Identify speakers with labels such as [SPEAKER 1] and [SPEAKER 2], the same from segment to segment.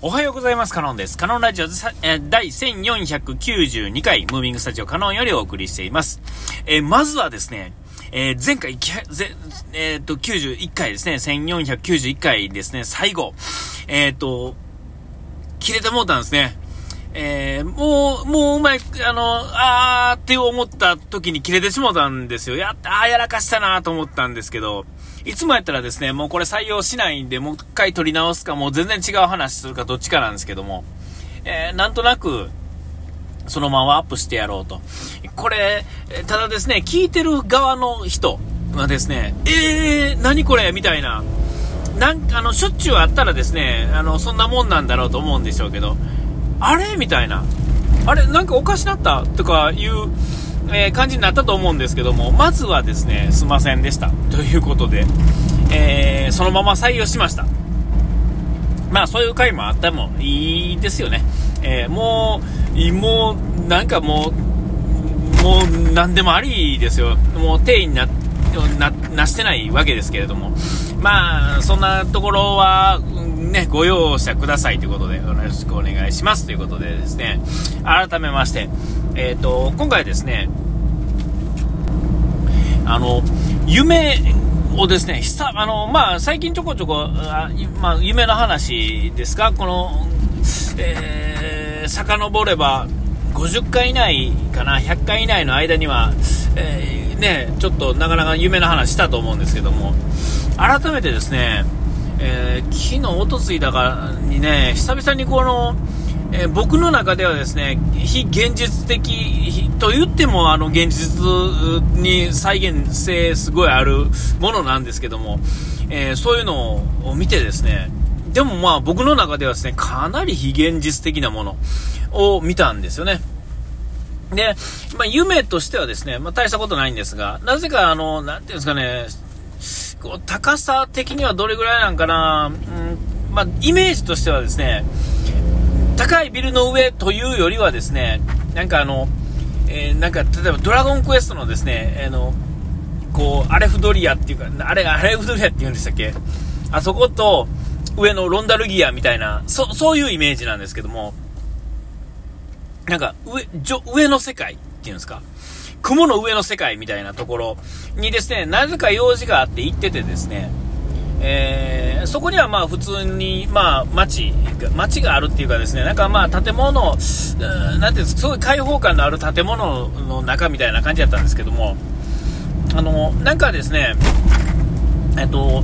[SPEAKER 1] おはようございます。カノンです。カノンラジオえ第1492回、ムービングスタジオカノンよりお送りしています。えー、まずはですね、えー、前回、ええっ、と、91回ですね、1491回ですね、最後、えっ、と、切れてもうたんですね。えー、もう、もううまい、あの、あーって思った時に切れてしもたんですよ。やった、ーやらかしたなと思ったんですけど、いつもやったらですね、もうこれ採用しないんで、もう一回取り直すか、もう全然違う話するかどっちかなんですけども、えー、なんとなく、そのままアップしてやろうと。これ、ただですね、聞いてる側の人はですね、えー、何これ？みたいな、なんか、あの、しょっちゅうあったらですね、あの、そんなもんなんだろうと思うんでしょうけど、あれ？みたいな。あれ？なんかおかしなった？とかいう、えー、感じになったと思うんですけども、まずはですね、すいませんでした。ということで、えー、そのまま採用しました。まあ、そういう回もあってもいいですよね。えー、もう、もう、なんかもう、もう、何でもありですよ。もう、定員な、な、なしてないわけですけれども。まあ、そんなところは、ね、ご容赦くださいということで、よろしくお願いします。ということでですね、改めまして、えっ、ー、と、今回ですね、あの、夢をですね、久あの、まあ、最近ちょこちょこ、あまあ、夢の話ですか、この、えー、遡れば、50回以内かな、100回以内の間には、えー、ね、ちょっとなかなか夢の話したと思うんですけども、改めてですね、えー、昨日、おとついだからにね、久々にこの、えー、僕の中ではですね、非現実的と言っても、あの、現実に再現性すごいあるものなんですけども、えー、そういうのを見てですね、でもまあ僕の中ではですね、かなり非現実的なものを見たんですよね。で、まあ夢としてはですね、まあ大したことないんですが、なぜかあの、なんていうんですかね、こう高さ的にはどれぐらいなんかな、うんまあ、イメージとしてはですね、高いビルの上というよりはですね、なんかあの、えー、なんか例えばドラゴンクエストのですね、あの、こう、アレフドリアっていうか、あれ、アレフドリアって言うんでしたっけ？あそこと、上のロンダルギアみたいな、そ、そういうイメージなんですけども、なんか、上、上の世界っていうんですか？雲の上の世界みたいなところにですね、なぜか用事があって行っててですね、えー、そこにはまあ普通に、まあ街、街があるっていうかですね、なんかまあ建物、なんていうんですか、すごい開放感のある建物の中みたいな感じだったんですけども、あの、なんかですね、えっと、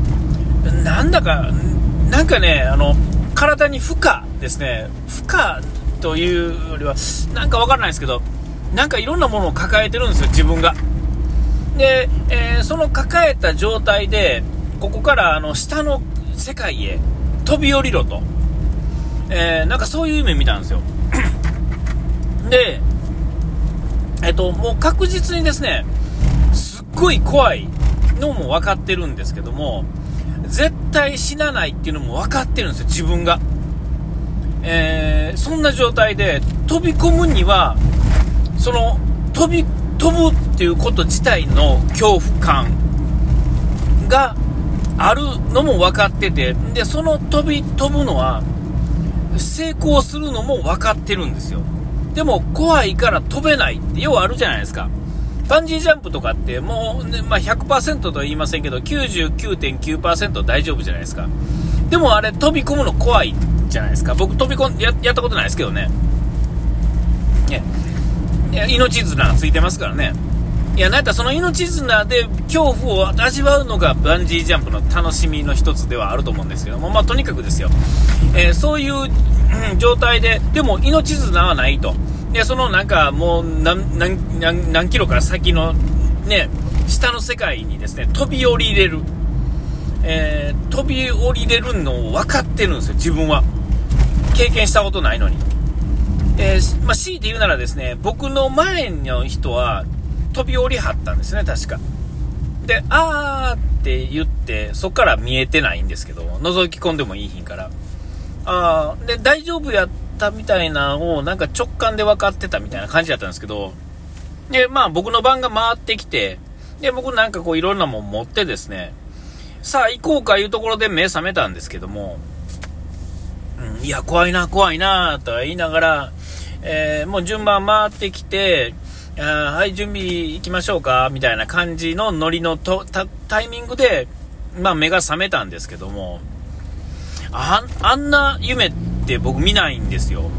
[SPEAKER 1] なんだか、なんかね、あの、体に負荷ですね、負荷というよりは、なんかわからないですけど、なんかいろんなものを抱えてるんですよ、自分が。で、えー、その抱えた状態で、ここからあの下の世界へ飛び降りろと。えー、なんかそういう夢見たんですよ。で、えっと、もう確実にですね、すっごい怖いのも分かってるんですけども、絶対死なないっていうのも分かってるんですよ、自分が。えー、そんな状態で飛び込むにはその飛び飛ぶっていうこと自体の恐怖感があるのも分かっててでその飛び飛ぶのは成功するのも分かってるんですよ。でも怖いから飛べないって要はあるじゃないですか。バンジージャンプとかってもう、ね、まあ、100%とは言いませんけど99.9%大丈夫じゃないですか。でもあれ飛び込むの怖いじゃないですか。僕飛び込んややったことないですけどね。ね。命綱がついてますからね。いや、なんかその命綱で恐怖を味わうのがバンジージャンプの楽しみの一つではあると思うんですけども、まあとにかくですよ。えー、そういう、うん、状態で、でも命綱はないと。で、そのなんかもう何、何、キロから先のね、下の世界にですね、飛び降りれる。えー、飛び降りれるのを分かってるんですよ、自分は。経験したことないのに。えー、まあ、強いて言うならですね、僕の前の人は飛び降りはったんですね、確か。で、あーって言って、そっから見えてないんですけど、覗き込んでもいいひんから。あー、で、大丈夫やったみたいなのを、なんか直感で分かってたみたいな感じだったんですけど、で、まあ僕の番が回ってきて、で、僕なんかこういろんなもん持ってですね、さあ行こうかいうところで目覚めたんですけども、いや、怖いな、怖いな、とは言いながら、えー、もう順番回ってきて、あはい、準備行きましょうか、みたいな感じのノリのとタイミングで、まあ目が覚めたんですけども、ああんな夢って僕見ないんですよ。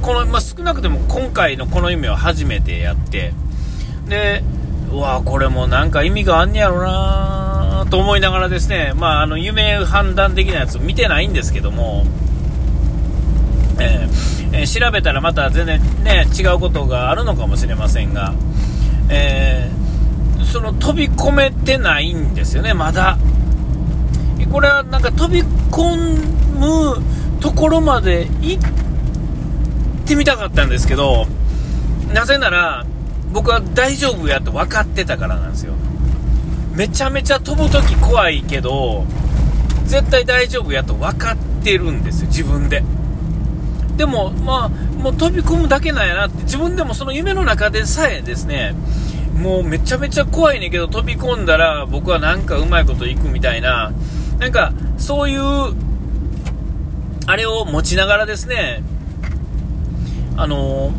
[SPEAKER 1] この、まあ、少なくとも今回のこの夢を初めてやって、で、うわこれもなんか意味があんねやろなと思いながらですね、まあ、あの夢判断的なやつ見てないんですけども、えー、えー、調べたらまた全然ね、違うことがあるのかもしれませんが、えー、その飛び込めてないんですよね、まだ。これはなんか飛び込むところまで行ってみたかったんですけど、なぜなら、僕は大丈夫やと分かってたからなんですよ。めちゃめちゃ飛ぶとき怖いけど、絶対大丈夫やと分かってるんですよ、自分で。でも、まあ、もう飛び込むだけなんやなって、自分でもその夢の中でさえですね、もうめちゃめちゃ怖いねんけど、飛び込んだら僕はなんかうまいこといくみたいな、なんか、そういう、あれを持ちながらですね、あの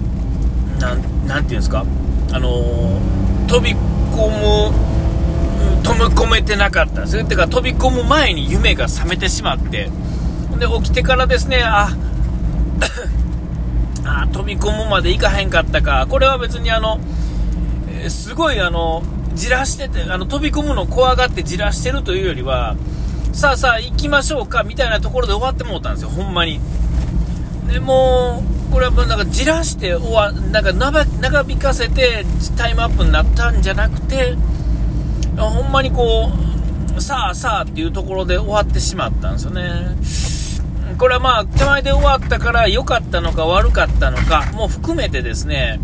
[SPEAKER 1] なん、なんていうんですか、あの飛び込む、飛び込めてなかった。それてか、飛び込む前に夢が覚めてしまって、で、起きてからですね、あ、あ飛び込むまで行かへんかったか、これは別にあの、えー、すごいあの、じらしてて、あの、飛び込むの怖がってじらしてるというよりは、さあさあ行きましょうかみたいなところで終わってもうたんですよ、ほんまに。でもこれはもうなんかじらして終わなんか長引かせてタイムアップになったんじゃなくてほんまにこうさあさあっていうところで終わってしまったんですよね。これはまあ、手前で終わったから良かったのか悪かったのかも含めてですね、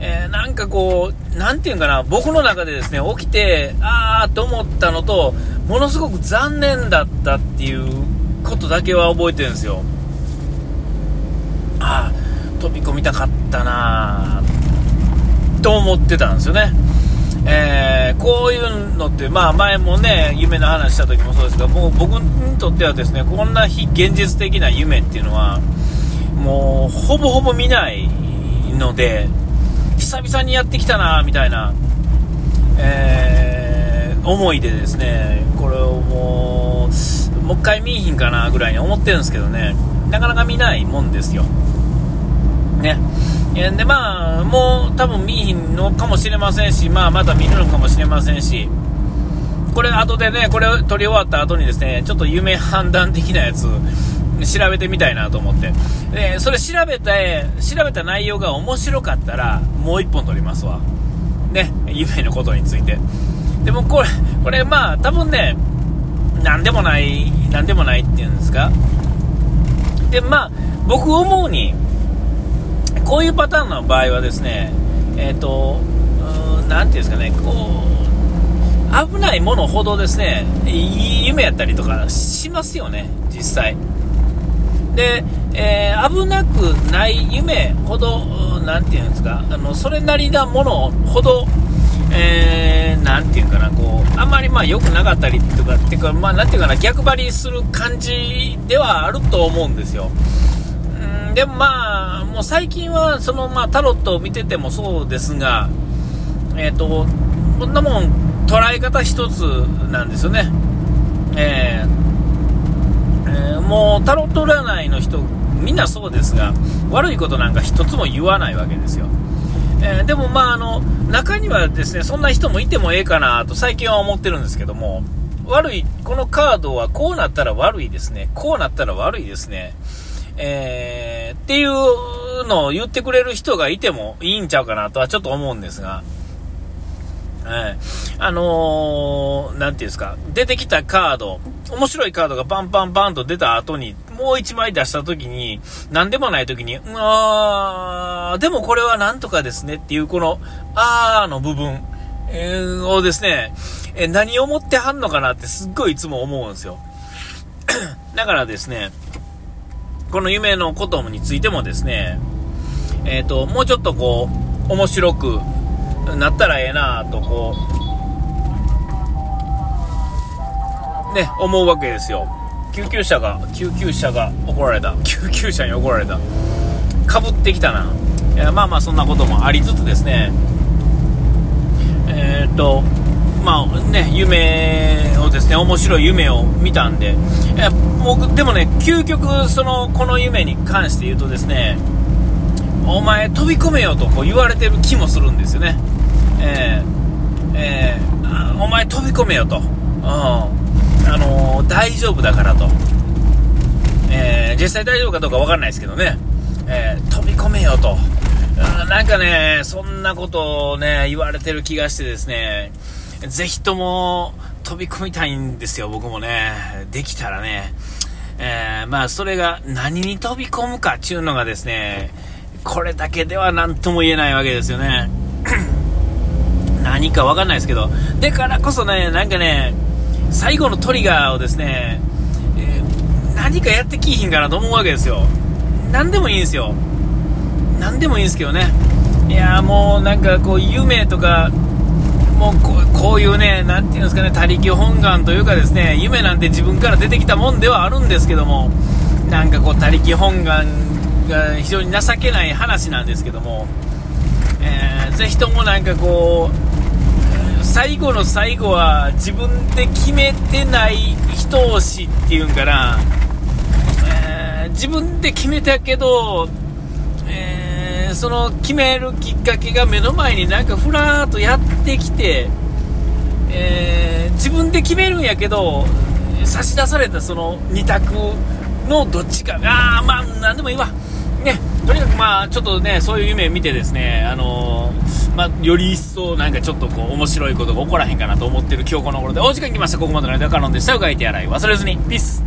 [SPEAKER 1] えー、なんかこう、なんていうんかな、僕の中でですね、起きて、あーと思ったのと、ものすごく残念だったっていうことだけは覚えてるんですよ。ああ、飛び込みたかったなと思ってたんですよね。えー、こういうのって、まあ前もね、夢の話した時もそうですが、もう僕にとってはですね、こんな非現実的な夢っていうのは、もうほぼほぼ見ないので、久々にやってきたなみたいな、えー、思いでですね、これをもう、もう一回見いひんかなぐらいに思ってるんですけどね、なかなか見ないもんですよ。ね。で、まあ、もう多分見ひんのかもしれませんし、まあ、また見るのかもしれませんし、これ、後でね、これを撮り終わった後にですね、ちょっと夢判断的なやつ、調べてみたいなと思って。で、それ調べた、調べた内容が面白かったら、もう一本撮りますわ。ね、夢のことについて。でもこれ、これまあ、多分ね、なんでもない、なんでもないっていうんですか。で、まあ、僕思うに、こういうパターンの場合はですね、えっ、ー、と、何ていうんですかね、こう、危ないものほどですね、いい夢やったりとかしますよね、実際。で、えー、危なくない夢ほど、何ていうんですか、あの、それなりなものほど、えー、なんていうかな、こう、あんまりまあ良くなかったりとか、っていうか、まあなんていうかな、逆張りする感じではあると思うんですよ。うん、でもまあ、もう最近は、そのまあタロットを見ててもそうですが、えっ、ー、と、こんなもん、捉え方一つなんですよね。えー、えー、もうタロット占いの人、みんなそうですが、悪いことなんか一つも言わないわけですよ。えー、でもまああの、中にはですね、そんな人もいてもええかなと最近は思ってるんですけども、悪い、このカードはこうなったら悪いですね、こうなったら悪いですね、えー、っていうのを言ってくれる人がいてもいいんちゃうかなとはちょっと思うんですが、はい。あのー、なんていうんですか、出てきたカード、面白いカードがパンパンパンと出た後に、もう1枚出した時に、何でもない時に、うわー、でもこれはなんとかですねっていう、この、あーの部分、えー、をですね、え何を持ってはんのかなってすっごいいつも思うんですよ。だからですね、この夢のことについてもですね、えっ、ー、と、もうちょっとこう、面白くなったらええなとこう、ね、思うわけですよ。救急車が救急車が怒られた。救急車に怒られた。かぶってきたな。いやまあまあそんなこともありつつですね。えー、っとまあね夢をですね面白い夢を見たんでえ僕でもね究極そのこの夢に関して言うとですねお前飛び込めよとこう言われてる気もするんですよね。えー、えー、お前飛び込めよと、うん、あのー、大丈夫だからと、えー、実際大丈夫かどうか分かんないですけどね、え飛び込めよと、なんかね、そんなことをね、言われてる気がしてですね、ぜひとも飛び込みたいんですよ、僕もね。できたらね。えー、まあ、それが何に飛び込むかっていうのがですね、これだけでは何とも言えないわけですよね。何かわかんないですけど、だからこそね、なんかね、最後のトリガーをですね、えー、何かやってきひんかなと思うわけですよ。何でもいいんですよ。何でもいいんですけどね。いやもうなんかこう夢とかもうこういうね、なていうんですかね、他力本願というかですね、夢なんて自分から出てきたもんではあるんですけども、なんかこう、他力本願が非常に情けない話なんですけども、えー、ぜひともなんかこう、最後の最後は自分で決めてない人押しっていうんかな、えー、自分で決めたけど、その決めるきっかけが目の前になんかふらーっとやってきて、えー、自分で決めるんやけど差し出されたその2択のどっちか。ああまあ何でもいいわ。ねとにかくまあちょっとねそういう夢見てですねあのー、まあ、より一層なんかちょっとこう面白いことが起こらへんかなと思ってる今日この頃で。お時間来ました。ここまでの間カノンでした。うがいて洗い忘れずに。ピース。